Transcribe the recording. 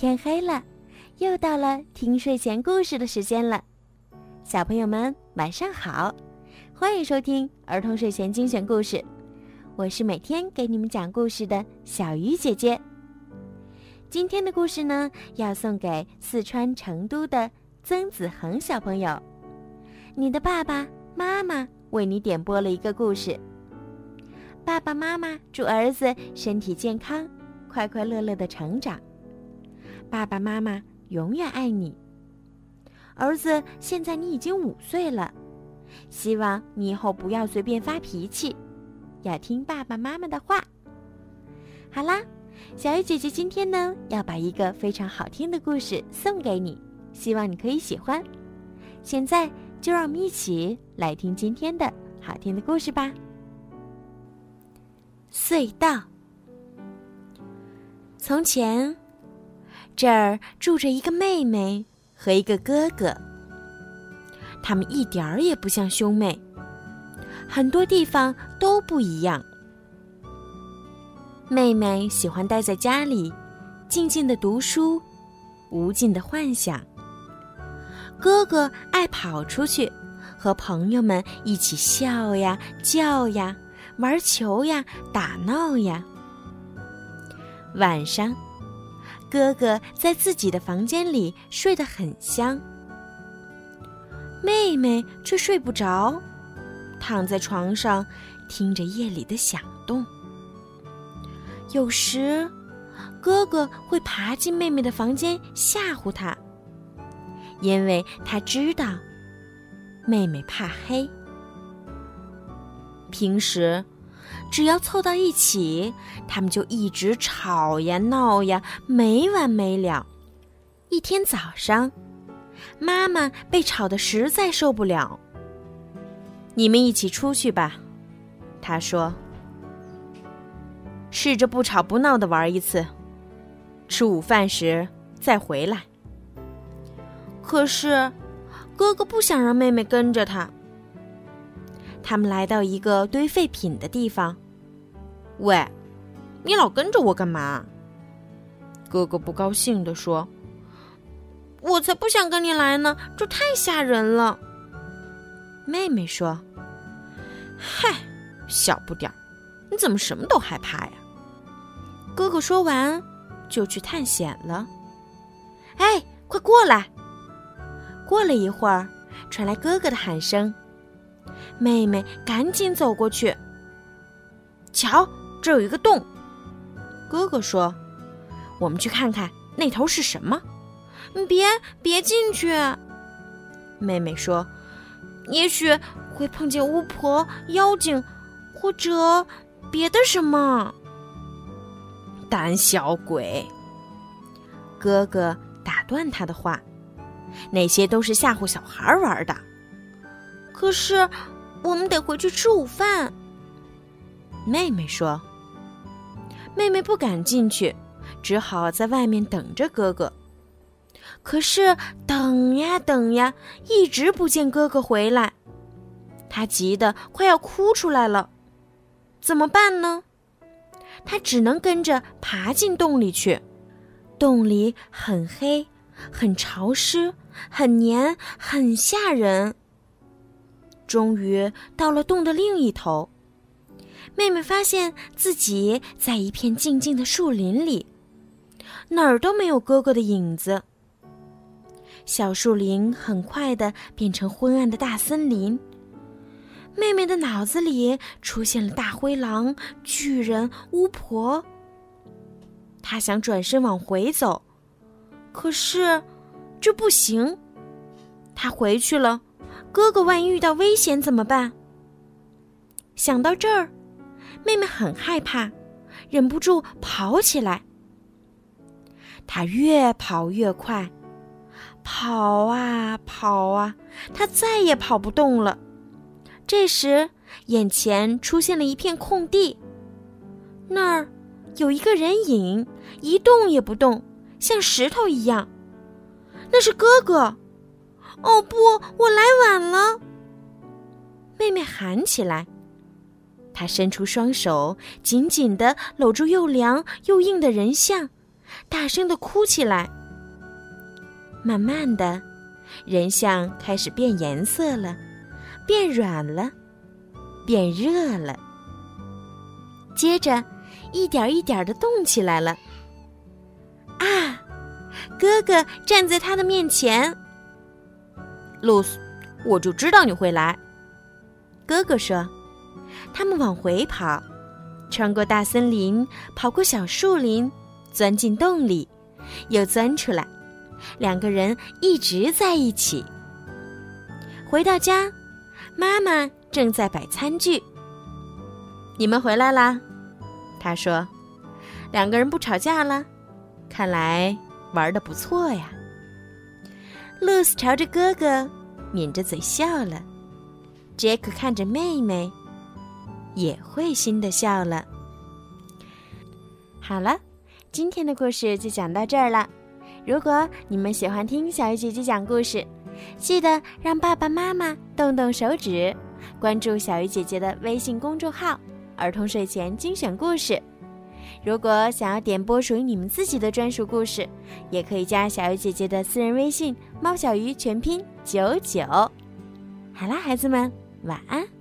天黑了，又到了听睡前故事的时间了。小朋友们晚上好，欢迎收听儿童睡前精选故事。我是每天给你们讲故事的小鱼姐姐。今天的故事呢，要送给四川成都的曾子恒小朋友。你的爸爸妈妈为你点播了一个故事。爸爸妈妈祝儿子身体健康，快快乐乐的成长。爸爸妈妈永远爱你。儿子，现在你已经五岁了，希望你以后不要随便发脾气，要听爸爸妈妈的话。好啦。小鱼姐姐今天呢，要把一个非常好听的故事送给你，希望你可以喜欢。现在就让我们一起来听今天的好听的故事吧。隧道。从前，这儿住着一个妹妹和一个哥哥，他们一点儿也不像兄妹，很多地方都不一样。妹妹喜欢待在家里，静静的读书，无尽的幻想。哥哥爱跑出去，和朋友们一起笑呀、叫呀、玩球呀、打闹呀。晚上，哥哥在自己的房间里睡得很香，妹妹却睡不着，躺在床上听着夜里的响动。有时，哥哥会爬进妹妹的房间吓唬她，因为他知道妹妹怕黑。平时，只要凑到一起，他们就一直吵呀闹呀，没完没了。一天早上，妈妈被吵得实在受不了，“你们一起出去吧。”她说。试着不吵不闹的玩一次，吃午饭时再回来。可是，哥哥不想让妹妹跟着他。他们来到一个堆废品的地方。喂，你老跟着我干嘛？哥哥不高兴地说：“我才不想跟你来呢，这太吓人了。”妹妹说：“嗨，小不点儿，你怎么什么都害怕呀？”哥哥说完，就去探险了。哎，快过来！过了一会儿，传来哥哥的喊声。妹妹赶紧走过去。瞧，这有一个洞。哥哥说：“我们去看看那头是什么。”别别进去！妹妹说：“也许会碰见巫婆、妖精，或者别的什么。”胆小鬼！哥哥打断他的话：“那些都是吓唬小孩玩的。”可是，我们得回去吃午饭。妹妹说：“妹妹不敢进去，只好在外面等着哥哥。可是等呀等呀，一直不见哥哥回来，她急得快要哭出来了。怎么办呢？”她只能跟着爬进洞里去，洞里很黑，很潮湿，很黏，很吓人。终于到了洞的另一头，妹妹发现自己在一片静静的树林里，哪儿都没有哥哥的影子。小树林很快的变成昏暗的大森林。妹妹的脑子里出现了大灰狼、巨人、巫婆。她想转身往回走，可是这不行。她回去了，哥哥万一遇到危险怎么办？想到这儿，妹妹很害怕，忍不住跑起来。她越跑越快，跑啊跑啊，她再也跑不动了。这时，眼前出现了一片空地，那儿有一个人影，一动也不动，像石头一样。那是哥哥！哦不，我来晚了！妹妹喊起来。她伸出双手，紧紧的搂住又凉又硬的人像，大声的哭起来。慢慢的，人像开始变颜色了，变软了，变热了。接着，一点一点的动起来了。啊，哥哥站在他的面前。露丝，我就知道你会来。哥哥说：“他们往回跑，穿过大森林，跑过小树林，钻进洞里，又钻出来。两个人一直在一起。回到家，妈妈正在摆餐具。你们回来啦？他说：“两个人不吵架了，看来玩的不错呀。”露丝朝着哥哥抿着嘴笑了，杰克看着妹妹，也会心的笑了。好了，今天的故事就讲到这儿了。如果你们喜欢听小鱼姐姐讲故事，记得让爸爸妈妈动动手指，关注小鱼姐姐的微信公众号“儿童睡前精选故事”。如果想要点播属于你们自己的专属故事，也可以加小鱼姐姐的私人微信“猫小鱼”全拼九九。好啦，孩子们，晚安。